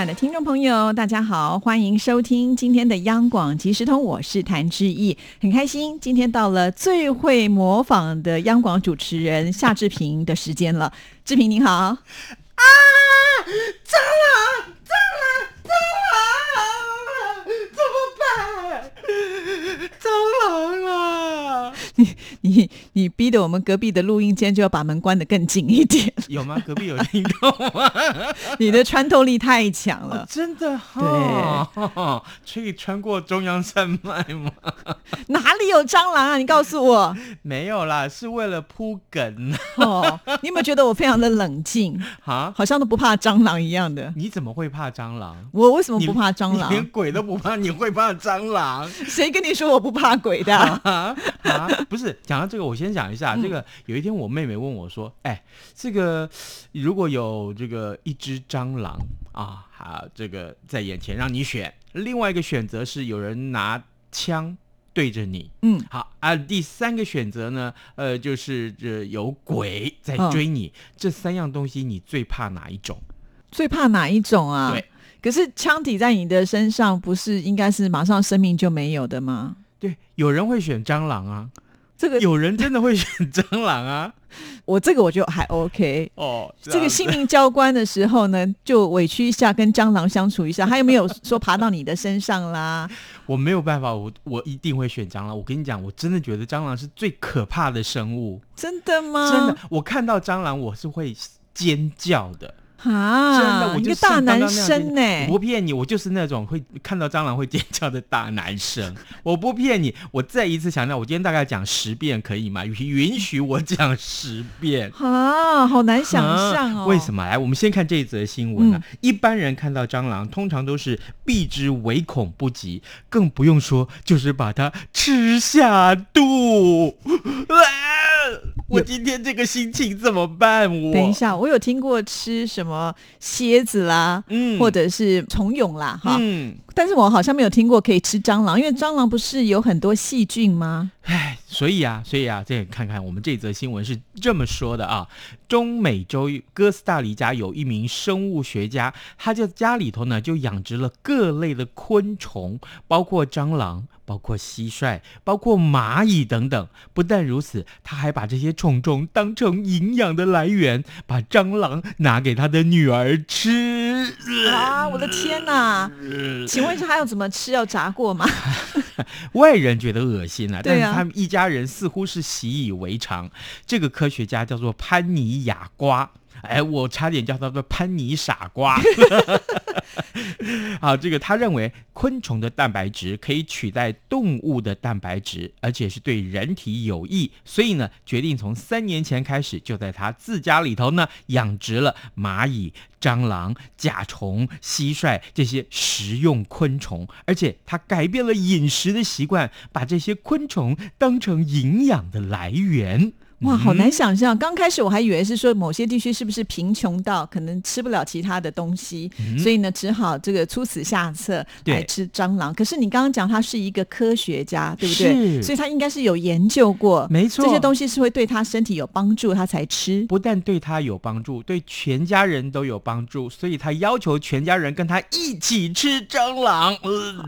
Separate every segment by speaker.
Speaker 1: 爱的听众朋友，大家好，欢迎收听今天的央广即时通，我是谭志毅，很开心今天到了最会模仿的央广主持人夏志平的时间了。志平你好，啊，
Speaker 2: 蟑螂，蟑螂，怎么办？蟑螂啊！
Speaker 1: 你你你逼得我们隔壁的录音间就要把门关得更紧一点，
Speaker 2: 有吗？隔壁有听到吗？
Speaker 1: 你的穿透力太强了，
Speaker 2: 真的哈，可以穿过中央山脉吗？
Speaker 1: 哪里有蟑螂啊？你告诉我，
Speaker 2: 没有啦，是为了铺梗
Speaker 1: 哦。你有没有觉得我非常的冷静啊？好像都不怕蟑螂一样的。
Speaker 2: 你怎么会怕蟑螂？
Speaker 1: 我为什么不怕蟑螂？
Speaker 2: 连鬼都不怕，你会怕蟑螂？
Speaker 1: 谁跟你说我不怕鬼的？
Speaker 2: 啊，不是，讲到这个，我先讲一下。这个有一天，我妹妹问我说：“哎，这个如果有这个一只蟑螂啊，好，这个在眼前让你选，另外一个选择是有人拿枪对着你，嗯，好啊，第三个选择呢，呃，就是这有鬼在追你，这三样东西你最怕哪一种？
Speaker 1: 最怕哪一种啊？
Speaker 2: 对，
Speaker 1: 可是枪抵在你的身上，不是应该是马上生命就没有的吗？
Speaker 2: 对，有人会选蟑螂啊。”
Speaker 1: 这个
Speaker 2: 有人真的会选蟑螂啊？
Speaker 1: 我这个我就还 OK 哦。这个性命交关的时候呢，就委屈一下，跟蟑螂相处一下。他又没有说爬到你的身上啦？
Speaker 2: 我没有办法，我我一定会选蟑螂。我跟你讲，我真的觉得蟑螂是最可怕的生物。
Speaker 1: 真的吗？
Speaker 2: 真的，我看到蟑螂我是会尖叫的。
Speaker 1: 啊！
Speaker 2: 真的，我就
Speaker 1: 大男生呢，我
Speaker 2: 不骗你，我就是那种会看到蟑螂会尖叫的大男生。我不骗你，我再一次强调，我今天大概讲十遍可以吗？允许我讲十遍
Speaker 1: 啊！好难想象哦。
Speaker 2: 为什么？来，我们先看这一则新闻啊。一般人看到蟑螂，通常都是避之唯恐不及，更不用说就是把它吃下肚。我今天这个心情怎么办？我？
Speaker 1: 等一下，我有听过吃什么蝎子啦，嗯，或者是虫蛹啦，哈，嗯，但是我好像没有听过可以吃蟑螂，因为蟑螂不是有很多细菌吗？
Speaker 2: 唉，所以啊，所以啊，再看看我们这则新闻是这么说的啊，中美洲哥斯达黎加有一名生物学家，他就家里头呢就养殖了各类的昆虫，包括蟑螂。包括蟋蟀，包括蚂蚁等等。不但如此，他还把这些虫虫当成营养的来源，把蟑螂拿给他的女儿吃。
Speaker 1: 啊！我的天哪！请 问一下，还要怎么吃？要炸过吗？
Speaker 2: 外人觉得恶心啊，但是他们一家人似乎是习以为常。这个科学家叫做潘尼亚瓜。哎，我差点叫他做潘尼傻瓜。好，这个他认为昆虫的蛋白质可以取代动物的蛋白质，而且是对人体有益，所以呢，决定从三年前开始就在他自家里头呢养殖了蚂蚁、蟑螂、甲虫、蟋蟀这些食用昆虫，而且他改变了饮食的习惯，把这些昆虫当成营养的来源。
Speaker 1: 哇，好难想象！刚开始我还以为是说某些地区是不是贫穷到可能吃不了其他的东西，所以呢只好这个出此下策来吃蟑螂。可是你刚刚讲他是一个科学家，对不对？所以他应该是有研究过，
Speaker 2: 没错，
Speaker 1: 这些东西是会对他身体有帮助，他才吃。
Speaker 2: 不但对他有帮助，对全家人都有帮助，所以他要求全家人跟他一起吃蟑螂。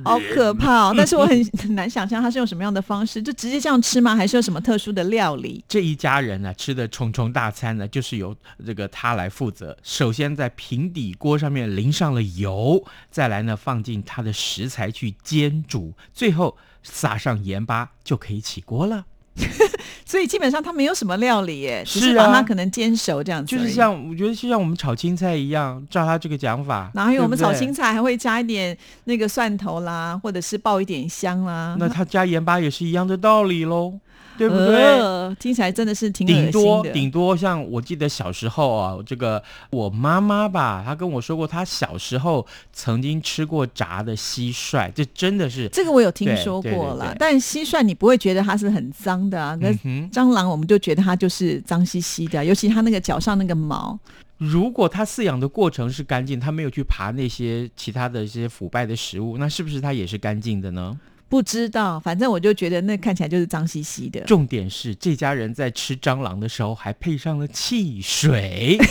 Speaker 1: 好可怕！哦！但是我很很 难想象他是用什么样的方式，就直接这样吃吗？还是有什么特殊的料理？
Speaker 2: 这一。家人呢吃的重重大餐呢，就是由这个他来负责。首先在平底锅上面淋上了油，再来呢放进他的食材去煎煮，最后撒上盐巴就可以起锅了。
Speaker 1: 所以基本上它没有什么料理耶，只是把它可能煎熟这样子。
Speaker 2: 就是像我觉得就像我们炒青菜一样，照他这个讲法。
Speaker 1: 哪有我们炒青菜还会加一点那个蒜头啦，或者是爆一点香啦？
Speaker 2: 那他加盐巴也是一样的道理喽。对不对？
Speaker 1: 听起来真的是挺
Speaker 2: 顶多顶多像我记得小时候啊，这个我妈妈吧，她跟我说过，她小时候曾经吃过炸的蟋蟀，这真的是
Speaker 1: 这个我有听说过了。但蟋蟀你不会觉得它是很脏的啊？那蟑螂我们就觉得它就是脏兮兮的，尤其它那个脚上那个毛。
Speaker 2: 如果它饲养的过程是干净，它没有去爬那些其他的一些腐败的食物，那是不是它也是干净的呢？
Speaker 1: 不知道，反正我就觉得那看起来就是脏兮兮的。
Speaker 2: 重点是这家人在吃蟑螂的时候还配上了汽水。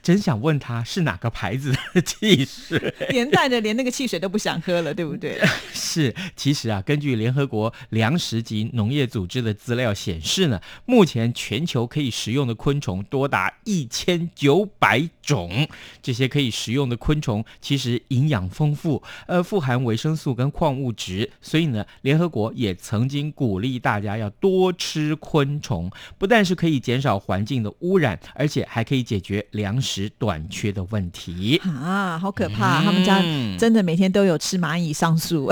Speaker 2: 真想问他是哪个牌子的汽水，
Speaker 1: 连带着连那个汽水都不想喝了，对不对？
Speaker 2: 是，其实啊，根据联合国粮食及农业组织的资料显示呢，目前全球可以食用的昆虫多达一千九百种。这些可以食用的昆虫其实营养丰富，呃，富含维生素跟矿物质，所以呢，联合国也曾经鼓励大家要多吃昆虫，不但是可以减少环境的污染，而且还可以解决粮食。短缺的问题
Speaker 1: 啊，好可怕！他们家真的每天都有吃蚂蚁上树。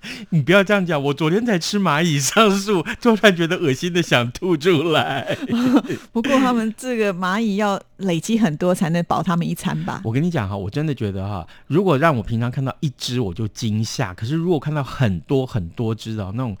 Speaker 2: 你不要这样讲，我昨天才吃蚂蚁上树，突然觉得恶心的想吐出来。
Speaker 1: 不过他们这个蚂蚁要累积很多才能饱他们一餐吧？
Speaker 2: 我跟你讲哈，我真的觉得哈，如果让我平常看到一只我就惊吓，可是如果看到很多很多只的那种，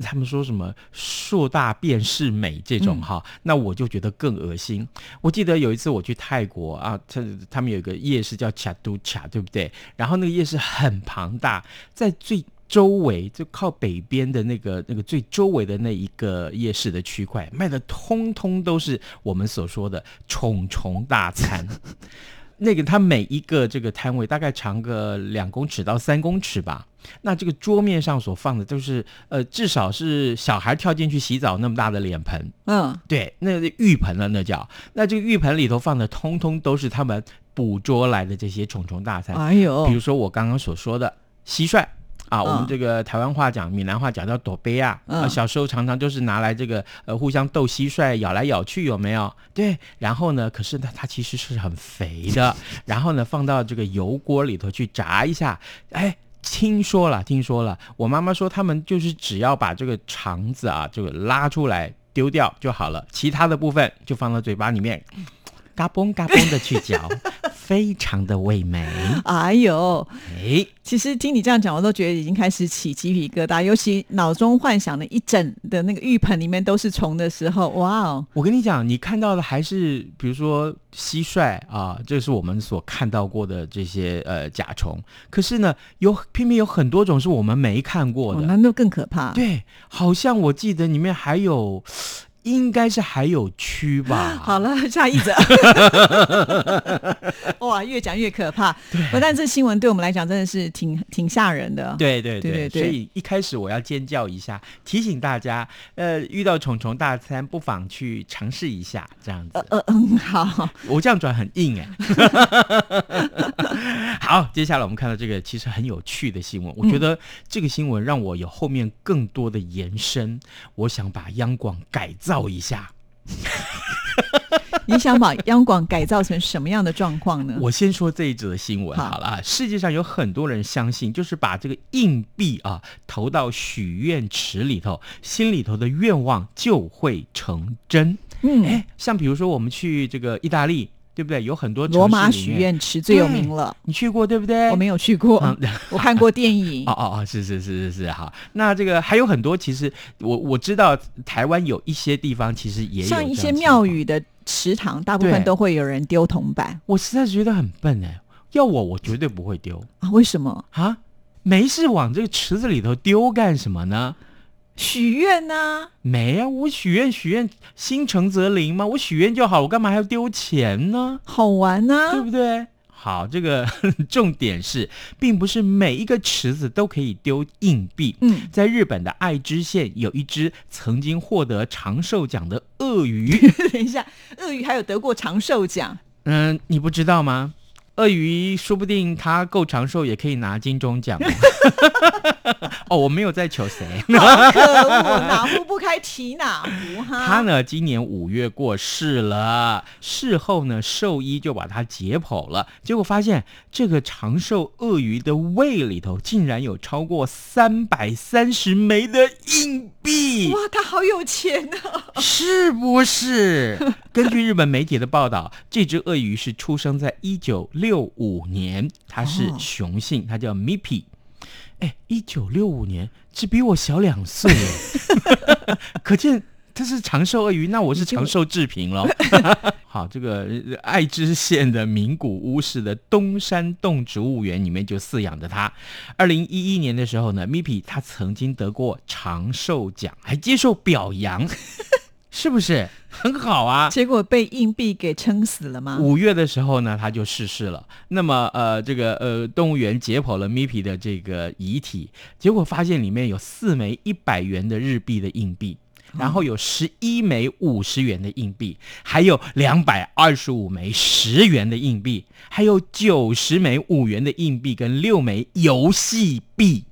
Speaker 2: 他们说什么硕大便是美这种哈，那我就觉得更恶心。我记得有一次我去泰国啊，他他们有一个夜市叫卡都卡，对不对？然后那个夜市很庞大，在最。周围就靠北边的那个那个最周围的那一个夜市的区块，卖的通通都是我们所说的虫虫大餐。那个它每一个这个摊位大概长个两公尺到三公尺吧。那这个桌面上所放的都是呃，至少是小孩跳进去洗澡那么大的脸盆。嗯，对，那个浴盆了那叫。那这个浴盆里头放的通通都是他们捕捉来的这些虫虫大餐。哎呦，比如说我刚刚所说的蟋蟀。啊，我们这个台湾话讲，闽南话讲叫躲杯啊。啊，小时候常常就是拿来这个呃互相斗蟋蟀，咬来咬去，有没有？对。然后呢，可是呢，它其实是很肥的。然后呢，放到这个油锅里头去炸一下。哎，听说了，听说了。我妈妈说，他们就是只要把这个肠子啊，这个拉出来丢掉就好了，其他的部分就放到嘴巴里面。嘎嘣嘎嘣的去嚼，非常的味美。
Speaker 1: 哎呦，哎，其实听你这样讲，我都觉得已经开始起鸡皮疙瘩。尤其脑中幻想的一整的那个浴盆里面都是虫的时候，哇哦！
Speaker 2: 我跟你讲，你看到的还是比如说蟋蟀啊，这是我们所看到过的这些呃甲虫。可是呢，有偏偏有很多种是我们没看过的，
Speaker 1: 那那更可怕。
Speaker 2: 对，好像我记得里面还有。应该是还有蛆吧。
Speaker 1: 好了，下一则。哇，越讲越可怕。不，但这新闻对我们来讲真的是挺挺吓人的。
Speaker 2: 对对对对。所以一开始我要尖叫一下，提醒大家，呃，遇到虫虫大餐，不妨去尝试一下，这样子。
Speaker 1: 呃嗯，好。
Speaker 2: 我这样转很硬哎。好，接下来我们看到这个其实很有趣的新闻。我觉得这个新闻让我有后面更多的延伸。我想把央广改造。一下，
Speaker 1: 你想把央广改造成什么样的状况呢？
Speaker 2: 我先说这一则新闻好了。世界上有很多人相信，就是把这个硬币啊投到许愿池里头，心里头的愿望就会成真。嗯，哎，像比如说我们去这个意大利。对不对？有很多
Speaker 1: 罗马许愿池最有名了，
Speaker 2: 你去过对不对？
Speaker 1: 我没有去过，我看过电影。
Speaker 2: 哦哦哦，是是是是是，好。那这个还有很多，其实我我知道台湾有一些地方其实也有
Speaker 1: 像一些庙宇的池塘，大部分都会有人丢铜板。
Speaker 2: 我实在是觉得很笨哎，要我我绝对不会丢
Speaker 1: 啊！为什么啊？
Speaker 2: 没事往这个池子里头丢干什么呢？
Speaker 1: 许愿呢？
Speaker 2: 没啊，我许愿许愿，心诚则灵嘛。我许愿就好，我干嘛还要丢钱呢？
Speaker 1: 好玩呢，
Speaker 2: 对不对？好，这个 重点是，并不是每一个池子都可以丢硬币。嗯，在日本的爱知县有一只曾经获得长寿奖的鳄鱼。
Speaker 1: 等一下，鳄鱼还有得过长寿奖？
Speaker 2: 嗯，你不知道吗？鳄鱼说不定它够长寿，也可以拿金钟奖。哦，我没有在求谁。
Speaker 1: 可恶，哪壶不开提哪壶哈。
Speaker 2: 他呢，今年五月过世了。事后呢，兽医就把它解剖了，结果发现这个长寿鳄鱼的胃里头竟然有超过三百三十枚的硬币。
Speaker 1: 哇，他好有钱
Speaker 2: 啊！是不是？根据日本媒体的报道，这只鳄鱼是出生在一九六五年，它是雄性，它叫 Mippy。哎，一九六五年，只比我小两岁，可见。它是长寿鳄鱼，那我是长寿制品喽。好，这个爱知县的名古屋市的东山动植物园里面就饲养着它。二零一一年的时候呢，Mipi 它曾经得过长寿奖，还接受表扬。是不是 很好啊？
Speaker 1: 结果被硬币给撑死了吗？
Speaker 2: 五月的时候呢，他就逝世了。那么，呃，这个呃，动物园解剖了 Mipi 的这个遗体，结果发现里面有四枚一百元的日币的硬币，然后有十一枚五十元的硬币，还有两百二十五枚十元的硬币，还有九十枚五元的硬币跟六枚游戏币。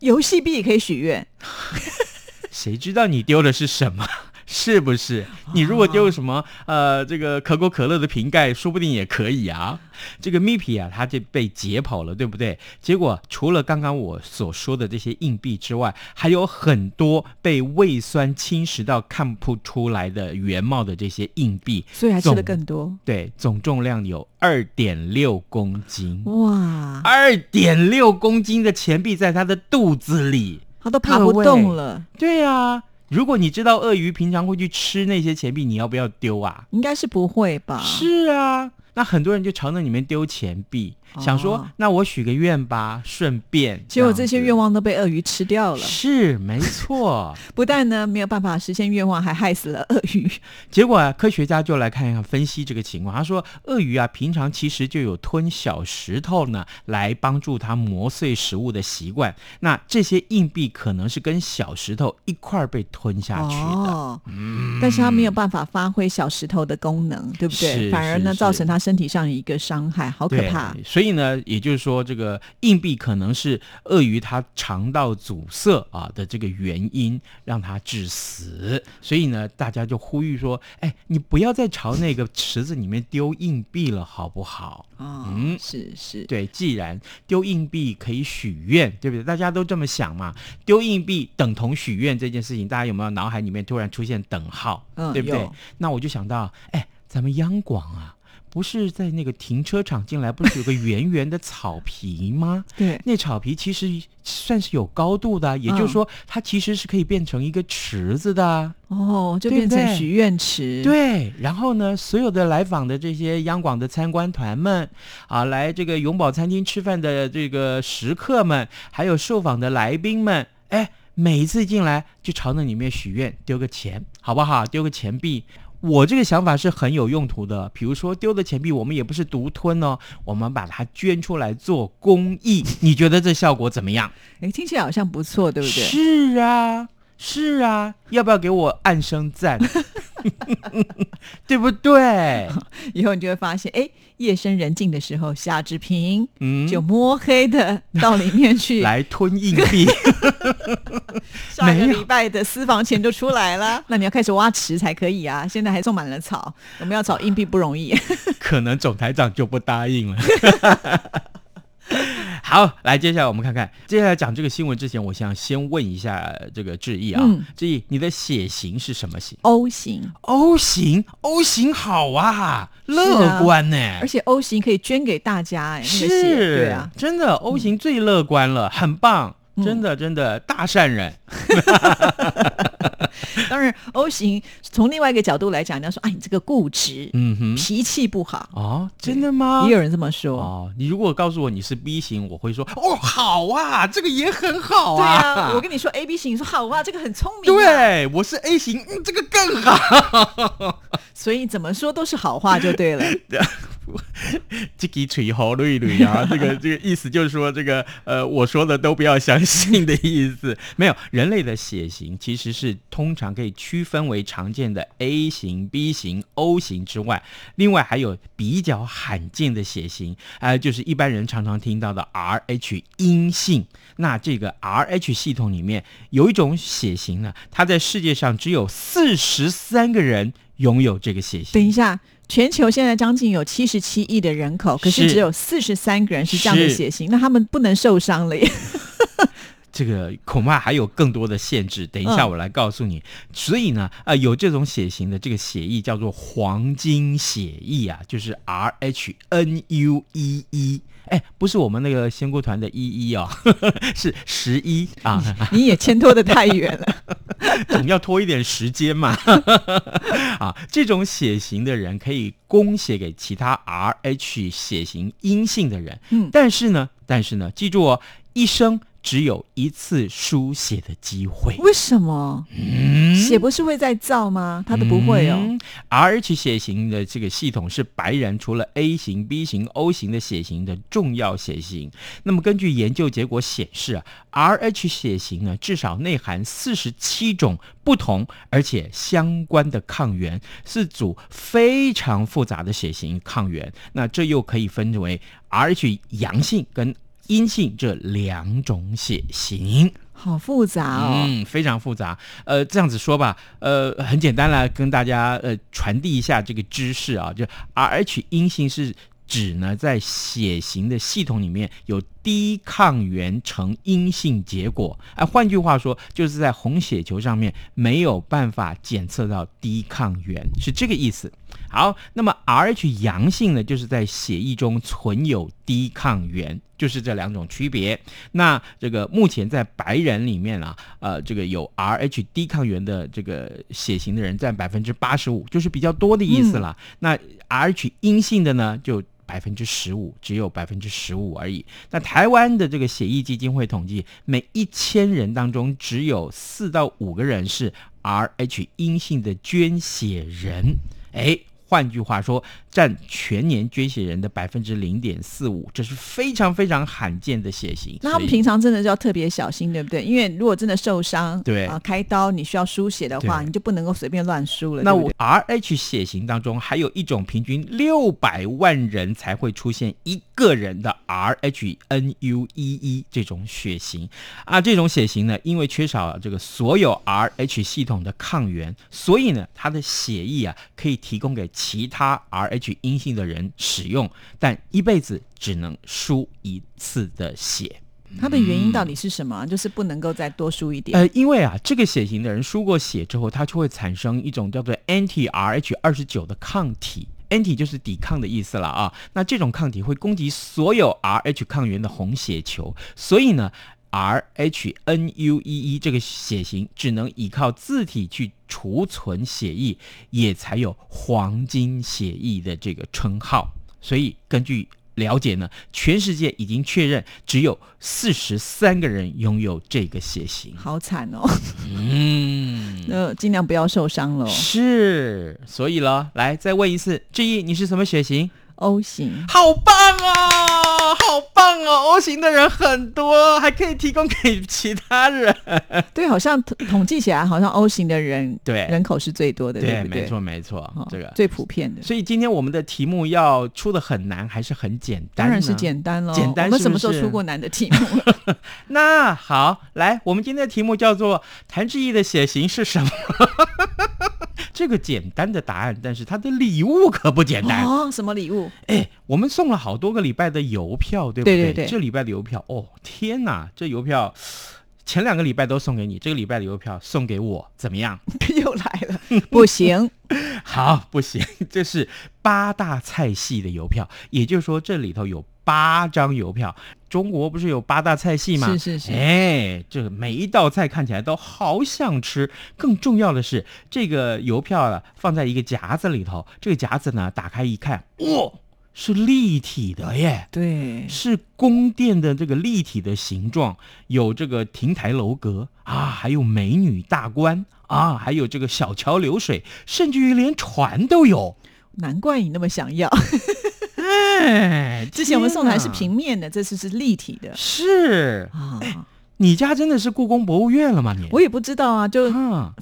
Speaker 1: 游戏币也可以许愿？
Speaker 2: 谁知道你丢的是什么？是不是？你如果丢什么呃，这个可口可乐的瓶盖，说不定也可以啊。这个 Mipi 啊，它就被解剖了，对不对？结果除了刚刚我所说的这些硬币之外，还有很多被胃酸侵蚀到看不出来的原貌的这些硬币，
Speaker 1: 所以还吃的更多。
Speaker 2: 对，总重量有二点六公斤。
Speaker 1: 哇，
Speaker 2: 二点六公斤的钱币在他的肚子里，
Speaker 1: 他都爬不动了。
Speaker 2: 对呀。如果你知道鳄鱼平常会去吃那些钱币，你要不要丢啊？
Speaker 1: 应该是不会吧。
Speaker 2: 是啊。那很多人就朝那里面丢钱币，想说那我许个愿吧，顺便。
Speaker 1: 结果这些愿望都被鳄鱼吃掉了。
Speaker 2: 是没错，
Speaker 1: 不但呢没有办法实现愿望，还害死了鳄鱼。
Speaker 2: 结果啊，科学家就来看一看分析这个情况。他说，鳄鱼啊平常其实就有吞小石头呢，来帮助它磨碎食物的习惯。那这些硬币可能是跟小石头一块儿被吞下去的。哦，
Speaker 1: 嗯，但是它没有办法发挥小石头的功能，对不对？反而呢造成它。身体上一个伤害，好可怕。
Speaker 2: 所以呢，也就是说，这个硬币可能是鳄鱼它肠道阻塞啊的这个原因，让它致死。所以呢，大家就呼吁说：“哎，你不要再朝那个池子里面丢硬币了，好不好？”
Speaker 1: 嗯，是是，
Speaker 2: 对。既然丢硬币可以许愿，对不对？大家都这么想嘛。丢硬币等同许愿这件事情，大家有没有脑海里面突然出现等号？嗯，对不对？那我就想到，哎，咱们央广啊。不是在那个停车场进来，不是有个圆圆的草皮吗？
Speaker 1: 对，
Speaker 2: 那草皮其实算是有高度的，也就是说，它其实是可以变成一个池子的。
Speaker 1: 哦，就变成许愿池。
Speaker 2: 对，然后呢，所有的来访的这些央广的参观团们啊，来这个永宝餐厅吃饭的这个食客们，还有受访的来宾们，哎，每一次进来就朝那里面许愿，丢个钱，好不好？丢个钱币。我这个想法是很有用途的，比如说丢的钱币，我们也不是独吞哦，我们把它捐出来做公益，你觉得这效果怎么样？
Speaker 1: 哎，听起来好像不错，对不对？
Speaker 2: 是啊。是啊，要不要给我按声赞？对不对？
Speaker 1: 以后你就会发现，哎，夜深人静的时候，夏志平嗯就摸黑的到里面去
Speaker 2: 来吞硬币。
Speaker 1: 上个礼拜的私房钱就出来了，那你要开始挖池才可以啊！现在还种满了草，我们要找硬币不容易。
Speaker 2: 可能总台长就不答应了。好，来，接下来我们看看。接下来讲这个新闻之前，我想先问一下这个志毅啊，志毅，你的血型是什么型
Speaker 1: ？O 型。
Speaker 2: O 型，O 型好啊，乐观呢。
Speaker 1: 而且 O 型可以捐给大家，哎，
Speaker 2: 是，
Speaker 1: 对啊，
Speaker 2: 真的，O 型最乐观了，很棒。真的，真的大善人。
Speaker 1: 当然，O 型从另外一个角度来讲，人家说：“哎，你这个固执，嗯哼，脾气不好。”
Speaker 2: 哦，真的吗？
Speaker 1: 也有人这么说。
Speaker 2: 哦，你如果告诉我你是 B 型，我会说：“哦，好啊，这个也很好
Speaker 1: 啊。”对啊，我跟你说 A B 型，你说好啊，这个很聪明。
Speaker 2: 对，我是 A 型，嗯，这个更好。
Speaker 1: 所以怎么说都是好话就对了。
Speaker 2: 这个吹好啊！这个这个意思就是说，这个呃，我说的都不要相信的意思。没有，人类的血型其实是通常可以区分为常见的 A 型、B 型、O 型之外，另外还有比较罕见的血型，呃，就是一般人常常听到的 Rh 阴性。那这个 Rh 系统里面有一种血型呢，它在世界上只有四十三个人拥有这个血型。
Speaker 1: 等一下。全球现在将近有七十七亿的人口，可是只有四十三个人是这样的血型，那他们不能受伤了耶。
Speaker 2: 这个恐怕还有更多的限制。等一下我来告诉你。所以呢，啊，有这种血型的这个血液叫做黄金血液啊，就是 R H N U E E。哎，不是我们那个仙姑团的一一哦，是十一啊。
Speaker 1: 你也牵拖的太远了，
Speaker 2: 总要拖一点时间嘛。啊，这种血型的人可以供血给其他 R H 血型阴性的人。嗯，但是呢，但是呢，记住哦，一生。只有一次输血的机会，
Speaker 1: 为什么？嗯血不是会再造吗？他都不会哦。
Speaker 2: Rh 血型的这个系统是白人除了 A 型、B 型、O 型的血型的重要血型。那么根据研究结果显示啊，Rh 血型呢至少内含四十七种不同而且相关的抗原，是组非常复杂的血型抗原。那这又可以分为 Rh 阳性跟阴性这两种血型，
Speaker 1: 好复杂哦，
Speaker 2: 嗯，非常复杂。呃，这样子说吧，呃，很简单来跟大家呃传递一下这个知识啊，就 Rh 阴性是指呢在血型的系统里面有低抗原呈阴性结果，哎，换句话说，就是在红血球上面没有办法检测到低抗原，是这个意思。好，那么 Rh 阳性呢，就是在血液中存有低抗原，就是这两种区别。那这个目前在白人里面啊，呃，这个有 Rh 低抗原的这个血型的人占百分之八十五，就是比较多的意思了。那 Rh 阴性的呢，就百分之十五，只有百分之十五而已。那台湾的这个血液基金会统计，每一千人当中只有四到五个人是 Rh 阴性的捐血人，哎。换句话说，占全年捐血人的百分之零点四五，这是非常非常罕见的血型。
Speaker 1: 那他们平常真的是要特别小心，对不对？因为如果真的受伤，
Speaker 2: 对
Speaker 1: 啊，开刀你需要输血的话，你就不能够随便乱输了。
Speaker 2: 那我 R H 血型当中还有一种平均六百万人才会出现一个人的 R H N U E E 这种血型啊，这种血型呢，因为缺少这个所有 R H 系统的抗原，所以呢，它的血液啊可以提供给。其他 Rh 阴性的人使用，但一辈子只能输一次的血。
Speaker 1: 它的原因到底是什么？就是不能够再多输一点。
Speaker 2: 呃，因为啊，这个血型的人输过血之后，它就会产生一种叫做 anti Rh 二十九的抗体，anti 就是抵抗的意思了啊。那这种抗体会攻击所有 Rh 抗原的红血球，所以呢。R H N U E E 这个血型只能依靠字体去储存血液，也才有黄金血液的这个称号。所以根据了解呢，全世界已经确认只有四十三个人拥有这个血型，
Speaker 1: 好惨哦。嗯，那尽量不要受伤了。
Speaker 2: 是，所以了，来再问一次，志毅，你是什么血型
Speaker 1: ？O 型，
Speaker 2: 好棒啊，好棒哦！O 型的人很多，还可以提供给其他人。
Speaker 1: 对，好像统计起来，好像 O 型的人
Speaker 2: 对
Speaker 1: 人口是最多的，对
Speaker 2: 没错，没错，这个
Speaker 1: 最普遍的。
Speaker 2: 所以今天我们的题目要出的很难，还是很简单？
Speaker 1: 当然是简单喽。
Speaker 2: 简单，
Speaker 1: 我们什么时候出过难的题目？
Speaker 2: 那好，来，我们今天的题目叫做谭志毅的血型是什么？这个简单的答案，但是他的礼物可不简单
Speaker 1: 哦。什么礼物？
Speaker 2: 哎，我们送了好多个礼拜的邮票，对不对？对对对。这礼拜的邮票，哦天哪，这邮票前两个礼拜都送给你，这个礼拜的邮票送给我，怎么样？
Speaker 1: 又来了，不行，
Speaker 2: 好不行，这是八大菜系的邮票，也就是说这里头有。八张邮票，中国不是有八大菜系吗？
Speaker 1: 是是是。
Speaker 2: 哎，这个每一道菜看起来都好想吃。更重要的是，这个邮票啊，放在一个夹子里头，这个夹子呢，打开一看，哇，是立体的耶！
Speaker 1: 对，
Speaker 2: 是宫殿的这个立体的形状，有这个亭台楼阁啊，还有美女大观啊，还有这个小桥流水，甚至于连船都有。
Speaker 1: 难怪你那么想要。哎，之前我们送的还是平面的，这次是立体的。
Speaker 2: 是啊，你家真的是故宫博物院了吗？你
Speaker 1: 我也不知道啊，就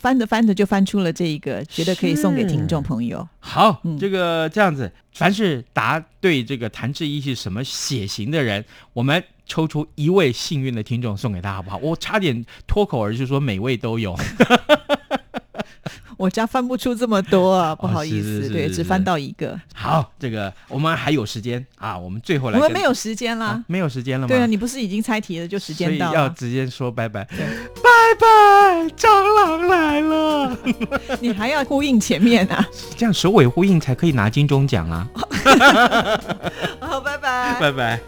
Speaker 1: 翻着翻着就翻出了这一个，觉得可以送给听众朋友。
Speaker 2: 好，这个这样子，凡是答对这个谭志毅是什么血型的人，我们抽出一位幸运的听众送给他，好不好？我差点脱口而出说每位都有。
Speaker 1: 我家翻不出这么多啊，不好意思，对，
Speaker 2: 是是是
Speaker 1: 只翻到一个。
Speaker 2: 好，这个我们还有时间啊，我们最后来
Speaker 1: 我们没有时间啦
Speaker 2: 啊。没有时间了吗？
Speaker 1: 对啊，你不是已经猜题了，就时间到
Speaker 2: 要。直接说拜拜，拜拜，蟑螂来了，
Speaker 1: 你还要呼应前面啊。
Speaker 2: 这样首尾呼应才可以拿金钟奖啊！
Speaker 1: 好，拜拜。
Speaker 2: 拜拜。